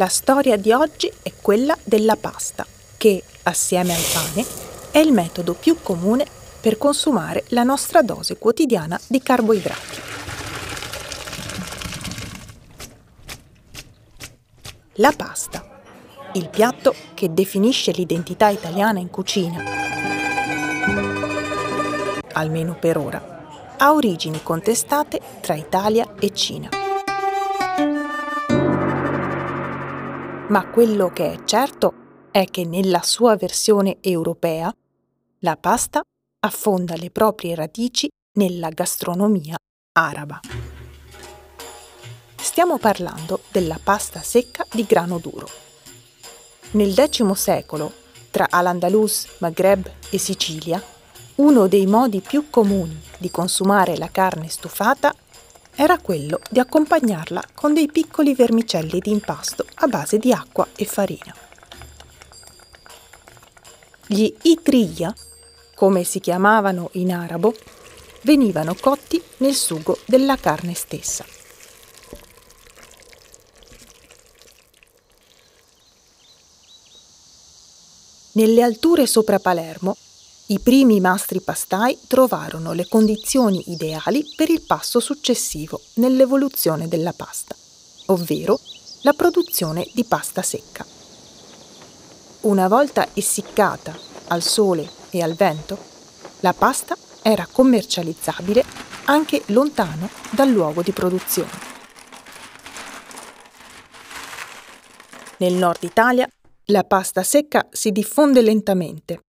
La storia di oggi è quella della pasta, che, assieme al pane, è il metodo più comune per consumare la nostra dose quotidiana di carboidrati. La pasta, il piatto che definisce l'identità italiana in cucina, almeno per ora, ha origini contestate tra Italia e Cina. Ma quello che è certo è che nella sua versione europea la pasta affonda le proprie radici nella gastronomia araba. Stiamo parlando della pasta secca di grano duro. Nel X secolo, tra Al-Andalus, Maghreb e Sicilia, uno dei modi più comuni di consumare la carne stufata era quello di accompagnarla con dei piccoli vermicelli di impasto a base di acqua e farina. Gli itriya, come si chiamavano in arabo, venivano cotti nel sugo della carne stessa. Nelle alture sopra Palermo i primi mastri pastai trovarono le condizioni ideali per il passo successivo nell'evoluzione della pasta, ovvero la produzione di pasta secca. Una volta essiccata al sole e al vento, la pasta era commercializzabile anche lontano dal luogo di produzione. Nel nord Italia la pasta secca si diffonde lentamente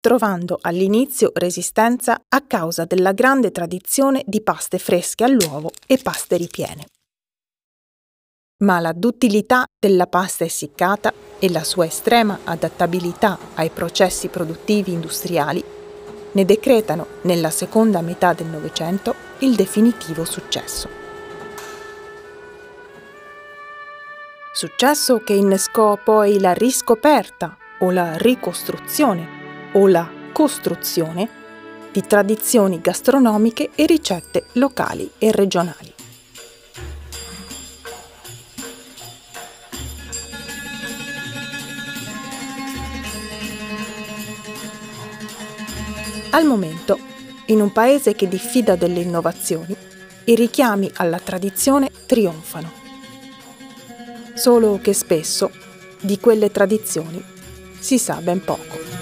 trovando all'inizio resistenza a causa della grande tradizione di paste fresche all'uovo e paste ripiene. Ma la duttilità della pasta essiccata e la sua estrema adattabilità ai processi produttivi industriali ne decretano nella seconda metà del Novecento il definitivo successo. Successo che innescò poi la riscoperta o la ricostruzione o la costruzione di tradizioni gastronomiche e ricette locali e regionali. Al momento, in un paese che diffida delle innovazioni, i richiami alla tradizione trionfano. Solo che spesso di quelle tradizioni si sa ben poco.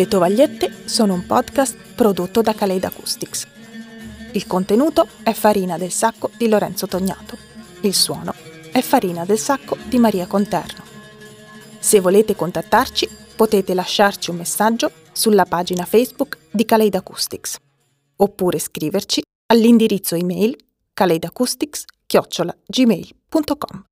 Le tovagliette sono un podcast prodotto da Kaleid Acoustics. Il contenuto è Farina del Sacco di Lorenzo Tognato. Il suono è Farina del Sacco di Maria Conterno. Se volete contattarci, potete lasciarci un messaggio sulla pagina Facebook di Kaleid Acoustics oppure scriverci all'indirizzo email kaleidaacoustics-gmail.com.